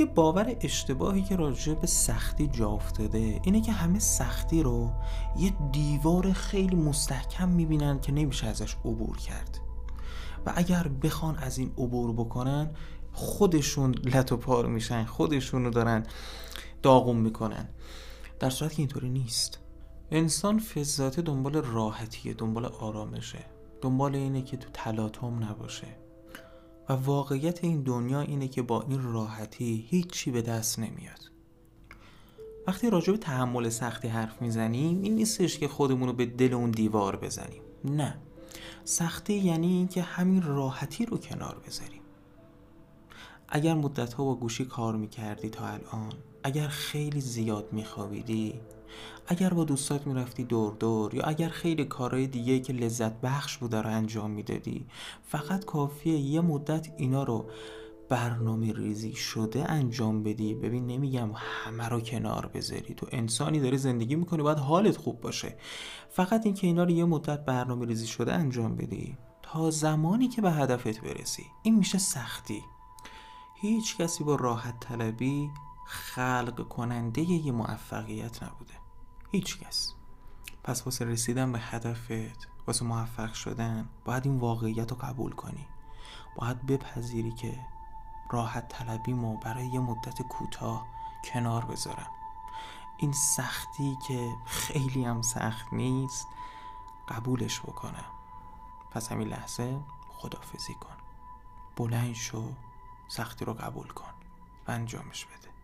یه باور اشتباهی که راجع به سختی جا افتاده اینه که همه سختی رو یه دیوار خیلی مستحکم می‌بینن که نمیشه ازش عبور کرد. و اگر بخوان از این عبور بکنن خودشون لط و پار میشن خودشون رو دارن داغون می‌کنن. در صورت که اینطوری نیست. انسان فضاته دنبال راحتیه دنبال آرامشه. دنبال اینه که تو تلاطم نباشه. و واقعیت این دنیا اینه که با این راحتی هیچی به دست نمیاد. وقتی راجع به تحمل سختی حرف می‌زنیم این نیستش که خودمون رو به دل اون دیوار بزنیم. نه. سختی یعنی اینکه همین راحتی رو کنار بذاریم. اگر مدت ها با گوشی کار می‌کردی تا الان اگر خیلی زیاد میخوابیدی اگر با دوستات می‌رفتی دور دور یا اگر خیلی کارهای دیگه که لذت بخش بود رو انجام می‌دادی فقط کافیه یه مدت اینا رو برنامه ریزی شده انجام بدی. ببین نمیگم همه رو کنار بذاری. تو انسانی داری زندگی می‌کنی باید حالت خوب باشه. فقط اینکه اینا رو یه مدت برنامه ریزی شده انجام بدی. تا زمانی که به هدفت برسی. این میشه سختی. هیچ کسی با راحت طلبی خلق کننده یه موفقیت نبوده. هیچ کس. پس واسه رسیدن به هدفت واسه موفق شدن باید این واقعیت رو قبول کنی. باید بپذیری که راحت طلبیمو برای یه مدت کوتاه کنار بذارم. این سختی که خیلی هم سخت نیست قبولش بکنم. پس همین لحظه خدافزی کن. بلند شو سختی رو قبول کن. و انجامش بده.